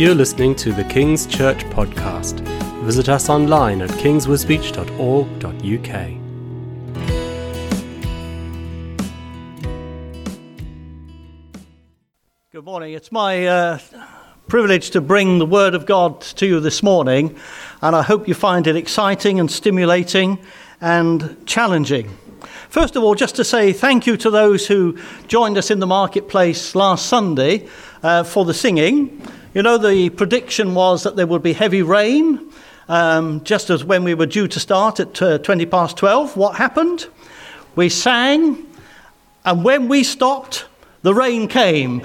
You're listening to the King's Church podcast. Visit us online at kingswisbech.org.uk. Good morning. It's my uh, privilege to bring the Word of God to you this morning, and I hope you find it exciting and stimulating and challenging. First of all, just to say thank you to those who joined us in the marketplace last Sunday uh, for the singing. You know, the prediction was that there would be heavy rain, um, just as when we were due to start at uh, 20 past 12. What happened? We sang, and when we stopped, the rain came.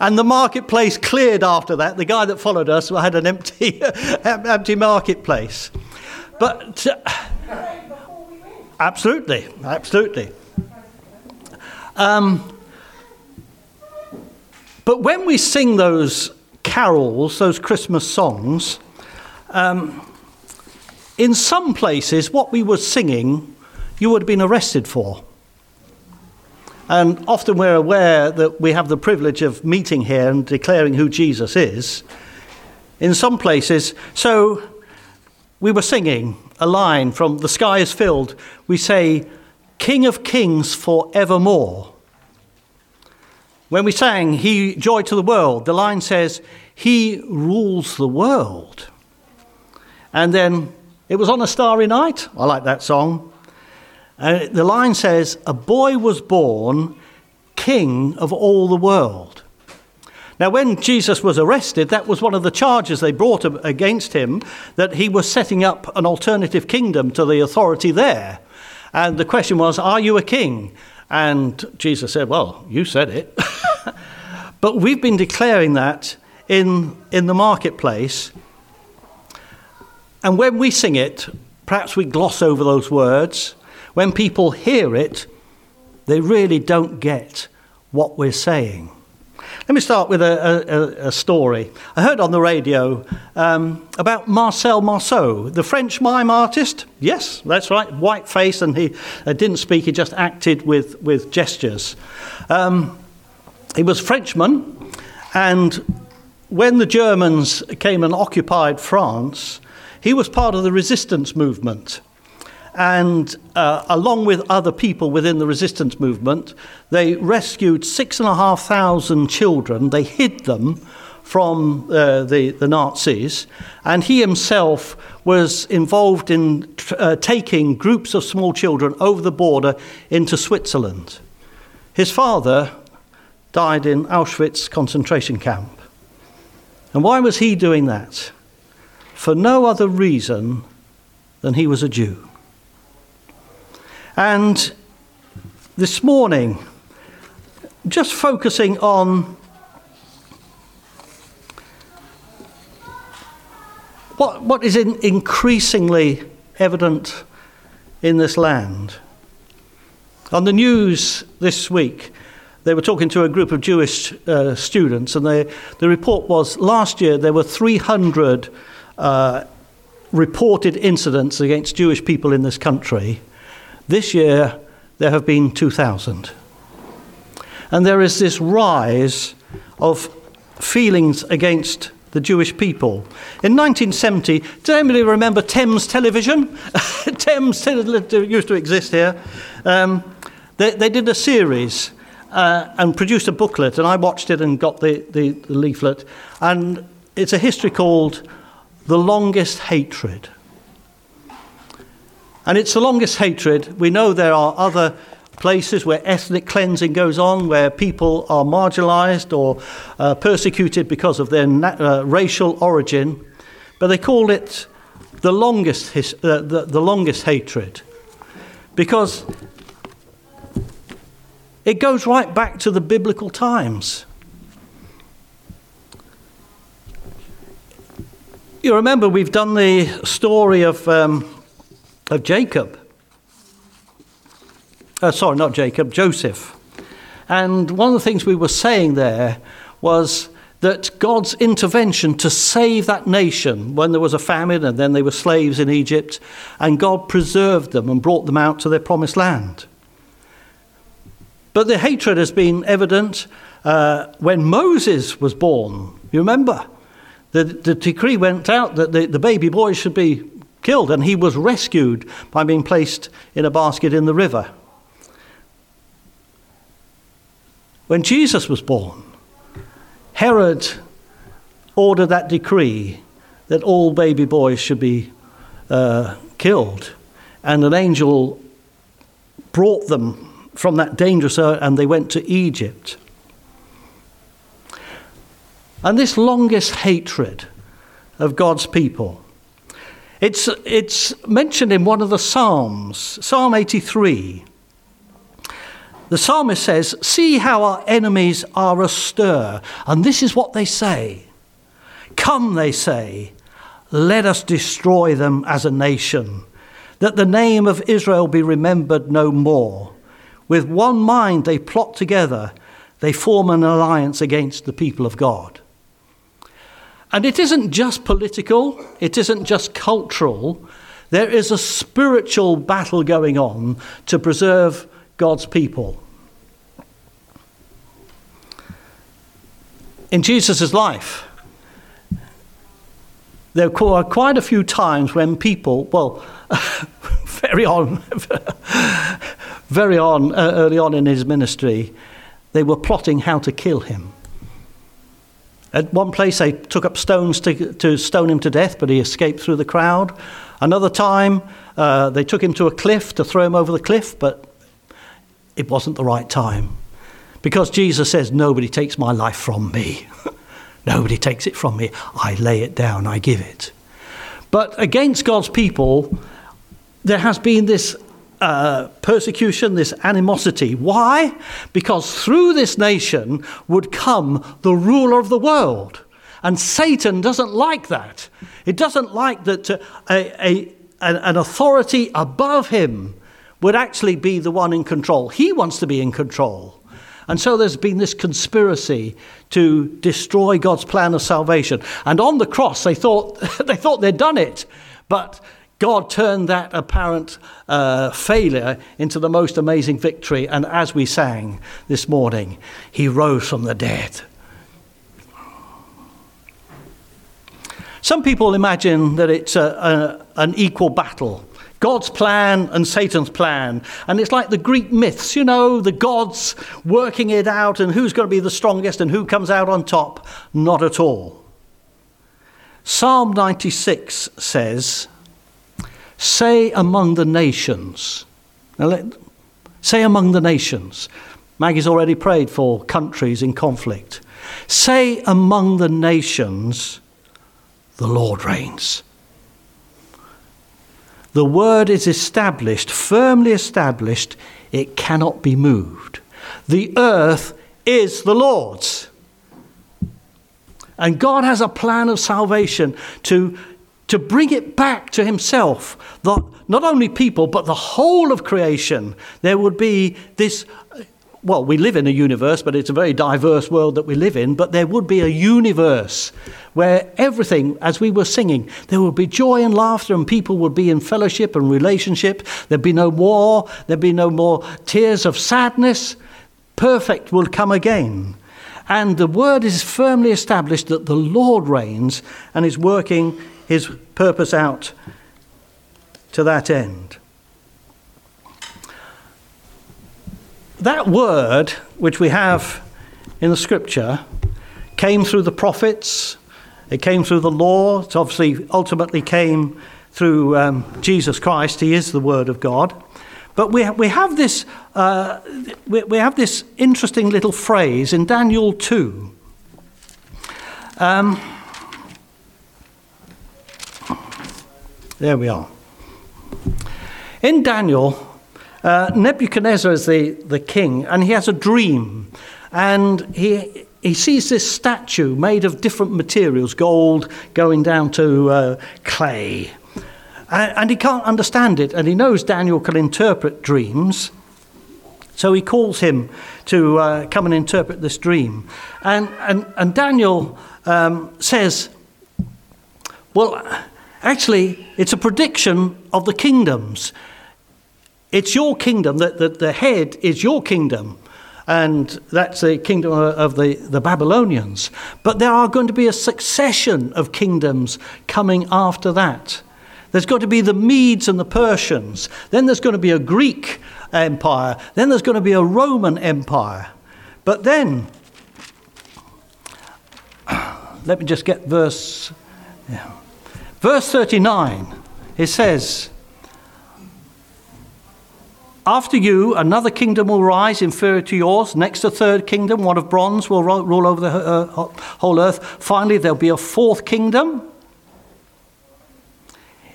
and the marketplace cleared after that. The guy that followed us had an empty, empty marketplace. But uh, absolutely, absolutely. Um, but when we sing those carols, those Christmas songs, um, in some places, what we were singing, you would have been arrested for. And often we're aware that we have the privilege of meeting here and declaring who Jesus is. In some places, so we were singing a line from The Sky is Filled. We say, King of Kings forevermore. When we sang He Joy to the World, the line says, He rules the world. And then it was on a starry night. I like that song. And the line says, A boy was born, king of all the world. Now, when Jesus was arrested, that was one of the charges they brought against him that he was setting up an alternative kingdom to the authority there. And the question was, Are you a king? And Jesus said, Well, you said it. but we've been declaring that in, in the marketplace. And when we sing it, perhaps we gloss over those words when people hear it, they really don't get what we're saying. Let me start with a, a, a story. I heard on the radio um, about Marcel Marceau, the French mime artist. Yes, that's right, white face, and he uh, didn't speak, he just acted with, with gestures. Um, he was Frenchman, and when the Germans came and occupied France, he was part of the resistance movement. And uh, along with other people within the resistance movement, they rescued six and a half thousand children. They hid them from uh, the, the Nazis, and he himself was involved in uh, taking groups of small children over the border into Switzerland. His father died in Auschwitz concentration camp. And why was he doing that? For no other reason than he was a Jew. And this morning, just focusing on what, what is in increasingly evident in this land. On the news this week, they were talking to a group of Jewish uh, students, and they, the report was last year there were 300 uh, reported incidents against Jewish people in this country. This year, there have been 2,000. And there is this rise of feelings against the Jewish people. In 1970, does anybody remember Thames Television? Thames used to exist here. Um, they, they, did a series uh, and produced a booklet, and I watched it and got the, the, the leaflet. And it's a history called The Longest Hatred. And it's the longest hatred. We know there are other places where ethnic cleansing goes on, where people are marginalized or uh, persecuted because of their na- uh, racial origin. But they call it the longest, his- uh, the, the longest hatred because it goes right back to the biblical times. You remember, we've done the story of. Um, of Jacob. Uh, sorry, not Jacob, Joseph. And one of the things we were saying there was that God's intervention to save that nation when there was a famine and then they were slaves in Egypt, and God preserved them and brought them out to their promised land. But the hatred has been evident uh, when Moses was born. You remember? The, the decree went out that the, the baby boy should be killed, and he was rescued by being placed in a basket in the river. When Jesus was born, Herod ordered that decree that all baby boys should be uh, killed. And an angel brought them from that dangerous earth and they went to Egypt. And this longest hatred of God's people, it's, it's mentioned in one of the Psalms, Psalm 83. The psalmist says, See how our enemies are astir. And this is what they say Come, they say, let us destroy them as a nation, that the name of Israel be remembered no more. With one mind they plot together, they form an alliance against the people of God. And it isn't just political, it isn't just cultural. There is a spiritual battle going on to preserve God's people. In Jesus' life, there were quite a few times when people, well, very on, very on, uh, early on in his ministry, they were plotting how to kill him. At one place, they took up stones to, to stone him to death, but he escaped through the crowd. Another time, uh, they took him to a cliff to throw him over the cliff, but it wasn't the right time. Because Jesus says, Nobody takes my life from me. Nobody takes it from me. I lay it down, I give it. But against God's people, there has been this uh, persecution, this animosity. Why? Because through this nation would come the ruler of the world. And Satan doesn't like that. It doesn't like that uh, a, a, an authority above him would actually be the one in control. He wants to be in control. And so there's been this conspiracy to destroy God's plan of salvation. And on the cross, they thought, they thought they'd done it. But God turned that apparent uh, failure into the most amazing victory. And as we sang this morning, he rose from the dead. Some people imagine that it's a, a, an equal battle God's plan and Satan's plan. And it's like the Greek myths, you know, the gods working it out and who's going to be the strongest and who comes out on top. Not at all. Psalm 96 says, Say among the nations. Now let, say among the nations. Maggie's already prayed for countries in conflict. Say among the nations, the Lord reigns. The word is established, firmly established, it cannot be moved. The earth is the Lord's. And God has a plan of salvation to, to bring it back to Himself. That not only people, but the whole of creation. There would be this well, we live in a universe, but it's a very diverse world that we live in. But there would be a universe where everything, as we were singing, there would be joy and laughter, and people would be in fellowship and relationship. There'd be no war, there'd be no more tears of sadness. Perfect will come again. And the word is firmly established that the Lord reigns and is working his purpose out to that end. that word, which we have in the scripture, came through the prophets, it came through the law, it obviously ultimately came through um, Jesus Christ. He is the Word of God. But we, we, have this, uh, we, we, have this interesting little phrase in Daniel 2. Um, there we are. In Daniel, uh, Nebuchadnezzar is the, the king, and he has a dream. And he, he sees this statue made of different materials, gold going down to uh, clay. And, and he can't understand it, and he knows Daniel can interpret dreams. So he calls him to uh, come and interpret this dream. And, and, and Daniel um, says, Well, actually, it's a prediction of the kingdoms. It's your kingdom, that the, the head is your kingdom. and that's the kingdom of the, the Babylonians. But there are going to be a succession of kingdoms coming after that. There's going to be the Medes and the Persians. Then there's going to be a Greek empire. Then there's going to be a Roman empire. But then, let me just get verse. Yeah. Verse 39, it says, after you, another kingdom will rise inferior to yours. Next, a third kingdom, one of bronze, will rule over the uh, whole earth. Finally, there'll be a fourth kingdom.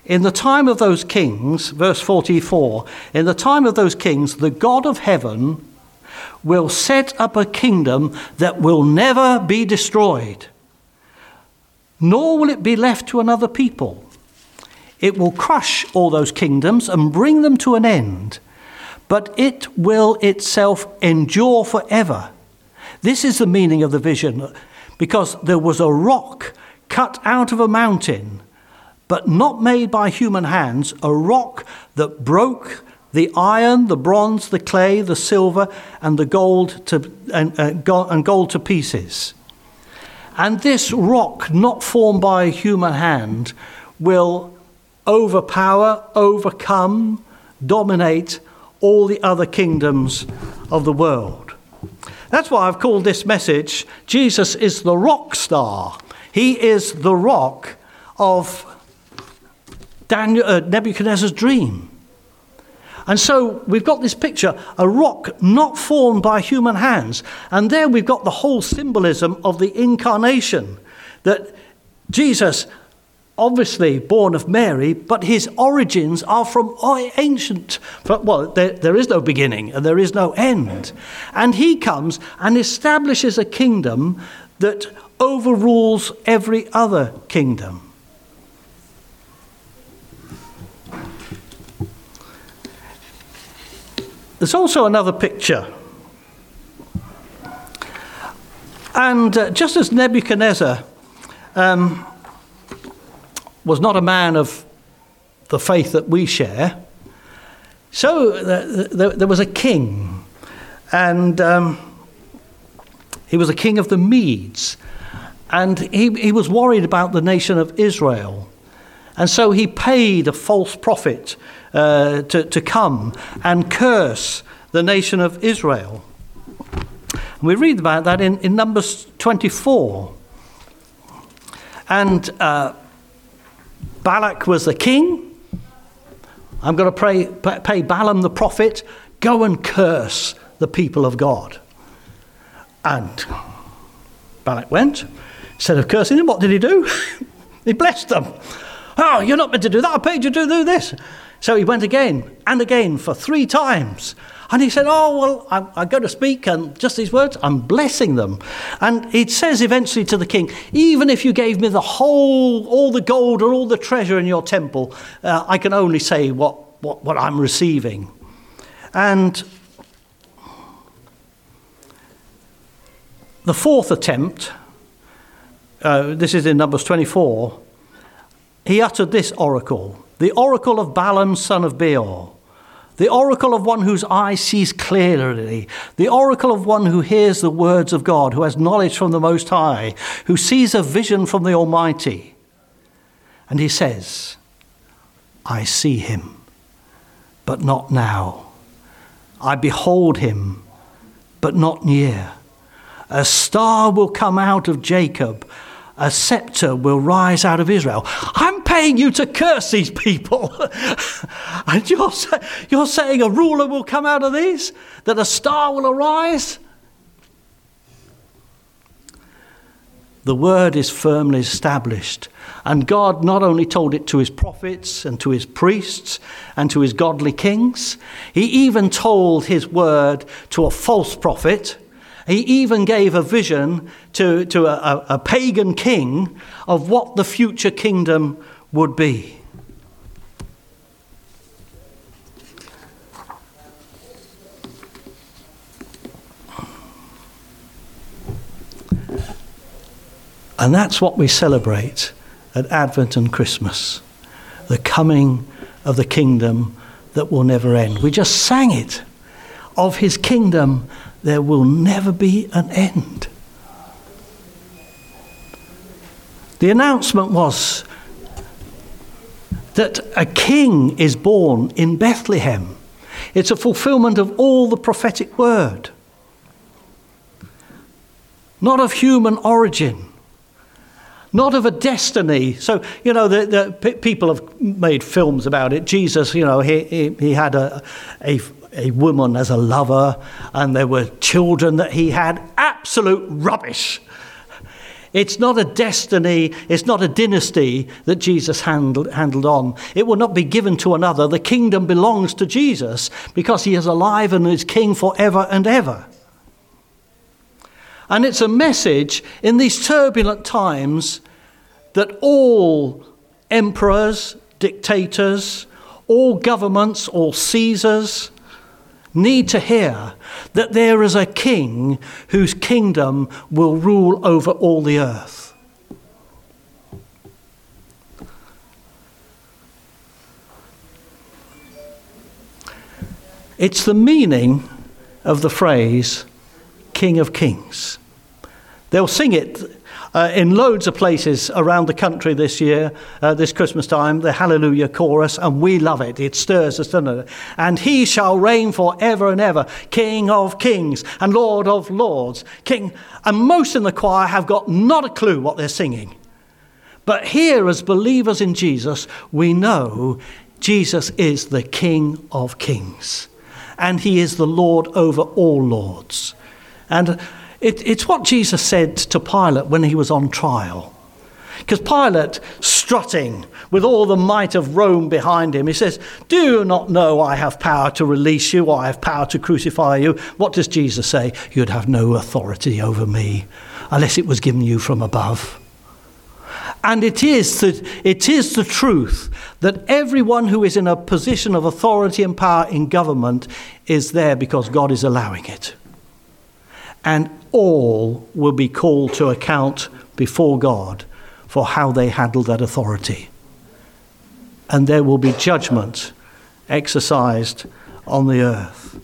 In the time of those kings, verse 44, in the time of those kings, the God of heaven will set up a kingdom that will never be destroyed, nor will it be left to another people. It will crush all those kingdoms and bring them to an end but it will itself endure forever. This is the meaning of the vision, because there was a rock cut out of a mountain, but not made by human hands, a rock that broke the iron, the bronze, the clay, the silver, and the gold to, and, uh, and gold to pieces. And this rock, not formed by a human hand, will overpower, overcome, dominate all the other kingdoms of the world. That's why I've called this message Jesus is the rock star. He is the rock of Daniel, uh, Nebuchadnezzar's dream. And so we've got this picture a rock not formed by human hands. And there we've got the whole symbolism of the incarnation that Jesus obviously born of Mary, but his origins are from ancient. Well, there, there is no beginning and there is no end. And he comes and establishes a kingdom that overrules every other kingdom. There's also another picture. And uh, just as Nebuchadnezzar um, was not a man of the faith that we share. So there was a king, and um, he was a king of the Medes, and he, he was worried about the nation of Israel. And so he paid a false prophet uh, to, to come and curse the nation of Israel. And we read about that in, in Numbers 24. And uh, Balak was the king. I'm going to pray, pay Balaam the prophet, go and curse the people of God. And Balak went. Instead of cursing them, what did he do? he blessed them. Oh, you're not meant to do that. I paid you to do this. So he went again and again for three times. And he said, Oh, well, I'm, I'm going to speak, and just these words, I'm blessing them. And it says eventually to the king, Even if you gave me the whole, all the gold and all the treasure in your temple, uh, I can only say what, what, what I'm receiving. And the fourth attempt, uh, this is in Numbers 24, he uttered this oracle, the oracle of Balaam, son of Beor the oracle of one whose eye sees clearly, the oracle of one who hears the words of God, who has knowledge from the Most High, who sees a vision from the Almighty. And he says, I see him, but not now. I behold him, but not near. A star will come out of Jacob a scepter will rise out of Israel. I'm paying you to curse these people. and you're, you're saying a ruler will come out of these? That a star will arise? The word is firmly established. And God not only told it to his prophets and to his priests and to his godly kings, he even told his word to a false prophet he even gave a vision to, to a, a, pagan king of what the future kingdom would be. And that's what we celebrate at Advent and Christmas the coming of the kingdom that will never end. We just sang it of his kingdom there will never be an end. The announcement was that a king is born in Bethlehem. It's a fulfillment of all the prophetic word, not of human origin not of a destiny. So, you know, the, the people have made films about it. Jesus, you know, he, he, he had a, a, a woman as a lover, and there were children that he had. Absolute rubbish. It's not a destiny, it's not a dynasty that Jesus handled, handled on. It will not be given to another. The kingdom belongs to Jesus because he is alive and is king forever and ever. And it's a message in these turbulent times that all emperors, dictators, all governments, all Caesars need to hear that there is a king whose kingdom will rule over all the earth. It's the meaning of the phrase King of Kings. They'll sing it uh, in loads of places around the country this year, uh, this Christmas time, the Hallelujah chorus, and we love it. It stirs us, doesn't it? And he shall reign forever and ever, King of kings and Lord of lords. King. And most in the choir have got not a clue what they're singing. But here, as believers in Jesus, we know Jesus is the King of kings, and he is the Lord over all lords. And it, it's what Jesus said to Pilate when he was on trial. Because Pilate, strutting with all the might of Rome behind him, he says, Do you not know I have power to release you or I have power to crucify you? What does Jesus say? You'd have no authority over me unless it was given you from above. And it is, the, it is the truth that everyone who is in a position of authority and power in government is there because God is allowing it and all will be called to account before God for how they handle that authority. And there will be judgment exercised on the earth.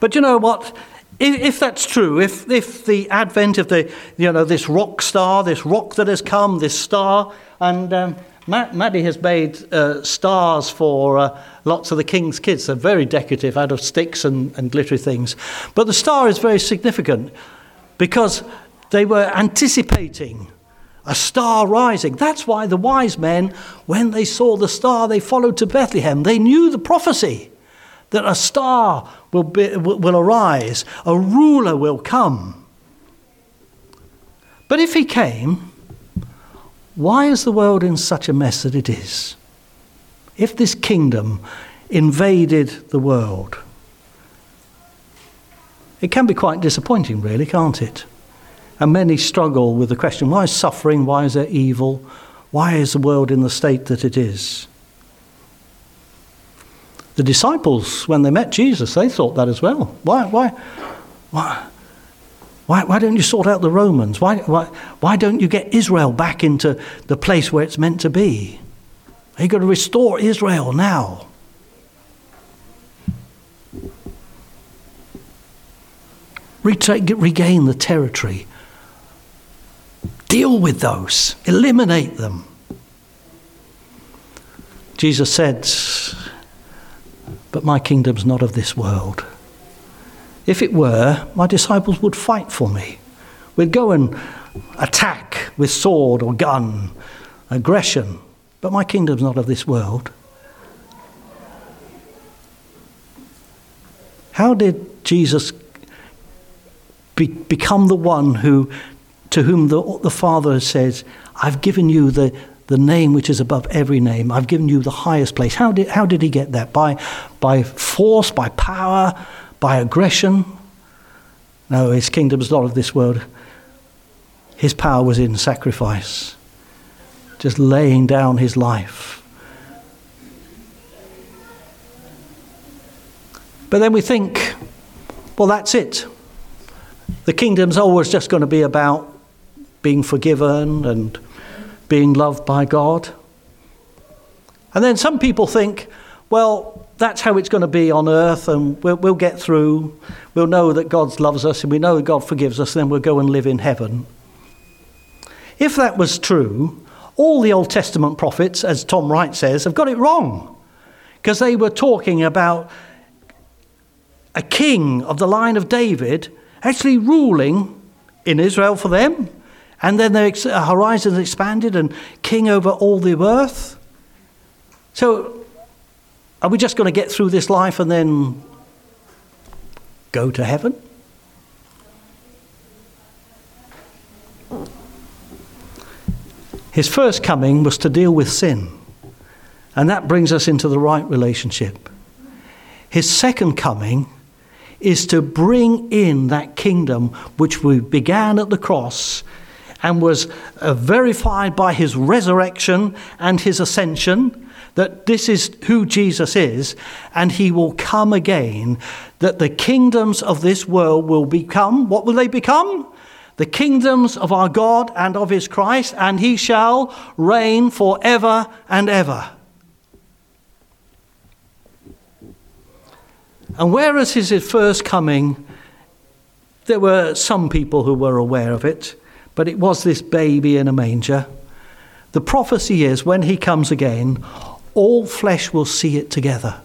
But you know what? If, that's true, if, if the advent of the, you know, this rock star, this rock that has come, this star, and um, Maddie has made uh, stars for uh, lots of the king's kids. They're very decorative, out of sticks and, and glittery things. But the star is very significant because they were anticipating a star rising. That's why the wise men, when they saw the star, they followed to Bethlehem. They knew the prophecy that a star will, be, will arise, a ruler will come. But if he came, why is the world in such a mess that it is? If this kingdom invaded the world, it can be quite disappointing, really, can't it? And many struggle with the question why is suffering? Why is there evil? Why is the world in the state that it is? The disciples, when they met Jesus, they thought that as well. Why, why, why, why, why don't you sort out the Romans? Why, why, why don't you get Israel back into the place where it's meant to be? You've got to restore Israel now. Retake, regain the territory. Deal with those. Eliminate them. Jesus said, But my kingdom's not of this world. If it were, my disciples would fight for me. We'd go and attack with sword or gun, aggression. But my kingdom's not of this world. How did Jesus be, become the one who, to whom the, the Father says, I've given you the, the name which is above every name. I've given you the highest place. How did, how did he get that? By, by force, by power, by aggression. No, his kingdom is not of this world. His power was in sacrifice, just laying down his life. But then we think, well, that's it. The kingdom's always just going to be about being forgiven and being loved by God. And then some people think, well, that's how it's going to be on earth, and we'll, we'll get through. We'll know that God loves us, and we know that God forgives us, and then we'll go and live in heaven. If that was true, all the Old Testament prophets, as Tom Wright says, have got it wrong because they were talking about a king of the line of David actually ruling in Israel for them, and then their horizons expanded and king over all the earth. So, are we just going to get through this life and then go to heaven? His first coming was to deal with sin, and that brings us into the right relationship. His second coming is to bring in that kingdom which we began at the cross and was uh, verified by his resurrection and his ascension that this is who Jesus is, and he will come again, that the kingdoms of this world will become what will they become? The kingdoms of our God and of his Christ, and he shall reign forever and ever. And whereas his first coming, there were some people who were aware of it, but it was this baby in a manger. The prophecy is when he comes again, all flesh will see it together.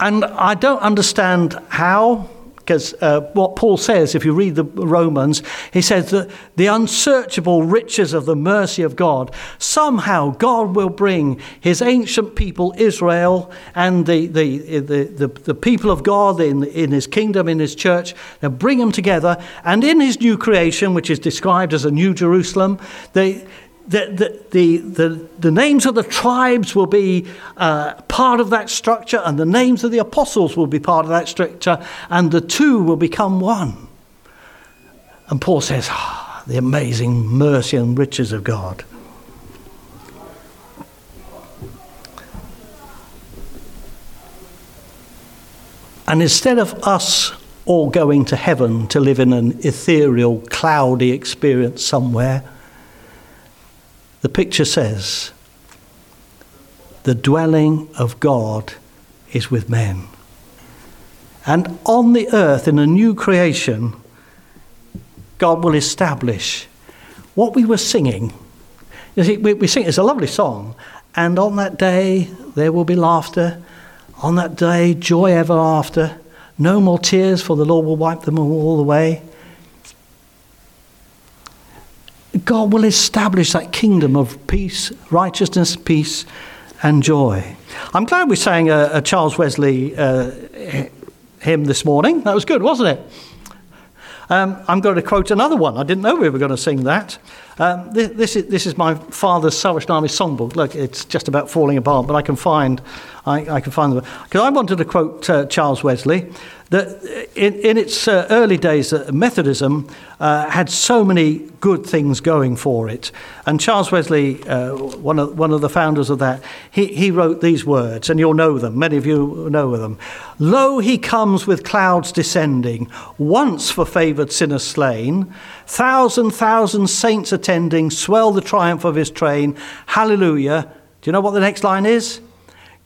And I don't understand how because uh, what Paul says, if you read the Romans, he says that the unsearchable riches of the mercy of God, somehow God will bring his ancient people, Israel, and the, the, the, the, the people of God in, in his kingdom, in his church, and bring them together. And in his new creation, which is described as a new Jerusalem, they, the, the, the, the, names of the tribes will be uh, part of that structure, and the names of the apostles will be part of that structure, and the two will become one. And Paul says, ah, the amazing mercy and riches of God. And instead of us all going to heaven to live in an ethereal, cloudy experience somewhere, the picture says, the dwelling of God is with men. And on the earth, in a new creation, God will establish what we were singing. You see, we, we sing, it's a lovely song. And on that day, there will be laughter. On that day, joy ever after. No more tears, for the Lord will wipe them all away. God will establish that kingdom of peace, righteousness, peace, and joy. I'm glad we sang a, a Charles Wesley uh, hymn this morning. That was good, wasn't it? Um, I'm going to quote another one. I didn't know we were going to sing that. Um, this, this, is, this is my father's Salvation Army songbook. Look, it's just about falling apart, but I can find, I, I can find them. Because I wanted to quote uh, Charles Wesley that in, in its uh, early days, uh, Methodism uh, had so many good things going for it. And Charles Wesley, uh, one, of, one of the founders of that, he, he wrote these words, and you'll know them. Many of you know them. Lo, he comes with clouds descending, once for favoured sinners slain, thousand, thousand saints attending, swell the triumph of his train. Hallelujah. Do you know what the next line is?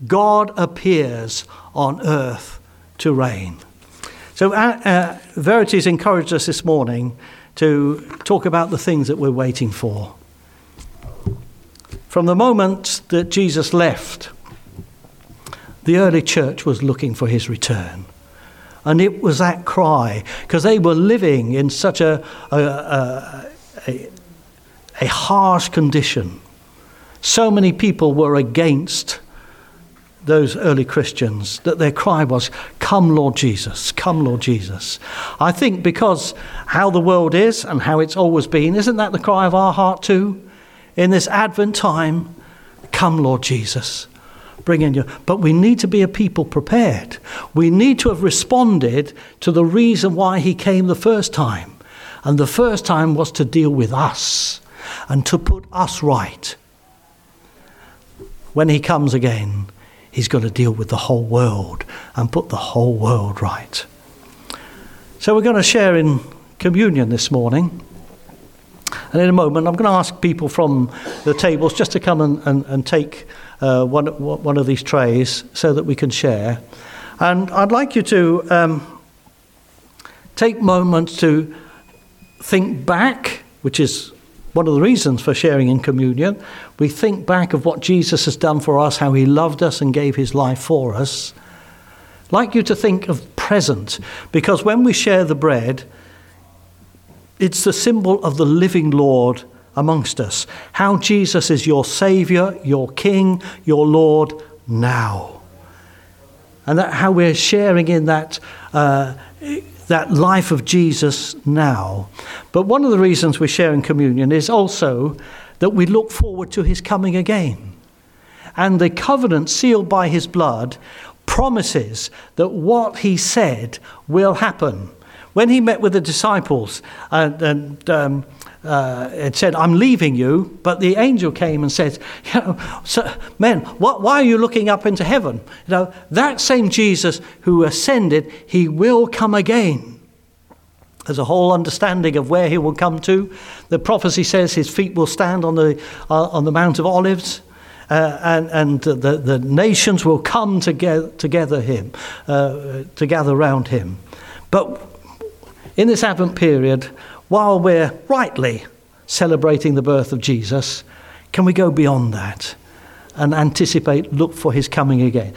God appears on earth to reign. So, uh, uh, Verity's encouraged us this morning to talk about the things that we're waiting for. From the moment that Jesus left, the early church was looking for his return. And it was that cry, because they were living in such a, a, a, a, a harsh condition. So many people were against those early Christians that their cry was, Come, Lord Jesus, come, Lord Jesus. I think because how the world is and how it's always been, isn't that the cry of our heart too? In this Advent time, Come, Lord Jesus. Bring in your. But we need to be a people prepared. We need to have responded to the reason why He came the first time. And the first time was to deal with us and to put us right. When He comes again, He's got to deal with the whole world and put the whole world right. So we're going to share in communion this morning. And in a moment, I'm going to ask people from the tables just to come and, and, and take uh, one, one of these trays so that we can share. And I'd like you to um, take moments to think back, which is one of the reasons for sharing in communion. We think back of what Jesus has done for us, how he loved us and gave his life for us. I'd like you to think of present, because when we share the bread, it's the symbol of the living Lord amongst us. How Jesus is your Saviour, your King, your Lord now. And that how we're sharing in that, uh, that life of Jesus now. But one of the reasons we share in communion is also that we look forward to his coming again. And the covenant sealed by his blood promises that what he said will happen. When he met with the disciples and, and um, uh, it said, I'm leaving you, but the angel came and said, you know, so, Men, what, why are you looking up into heaven? You know, that same Jesus who ascended, he will come again. There's a whole understanding of where he will come to. The prophecy says his feet will stand on the, uh, on the Mount of Olives. Uh, and and the, the nations will come together, together him, uh, to gather around him. But in this Advent period, while we're rightly celebrating the birth of Jesus, can we go beyond that and anticipate, look for his coming again?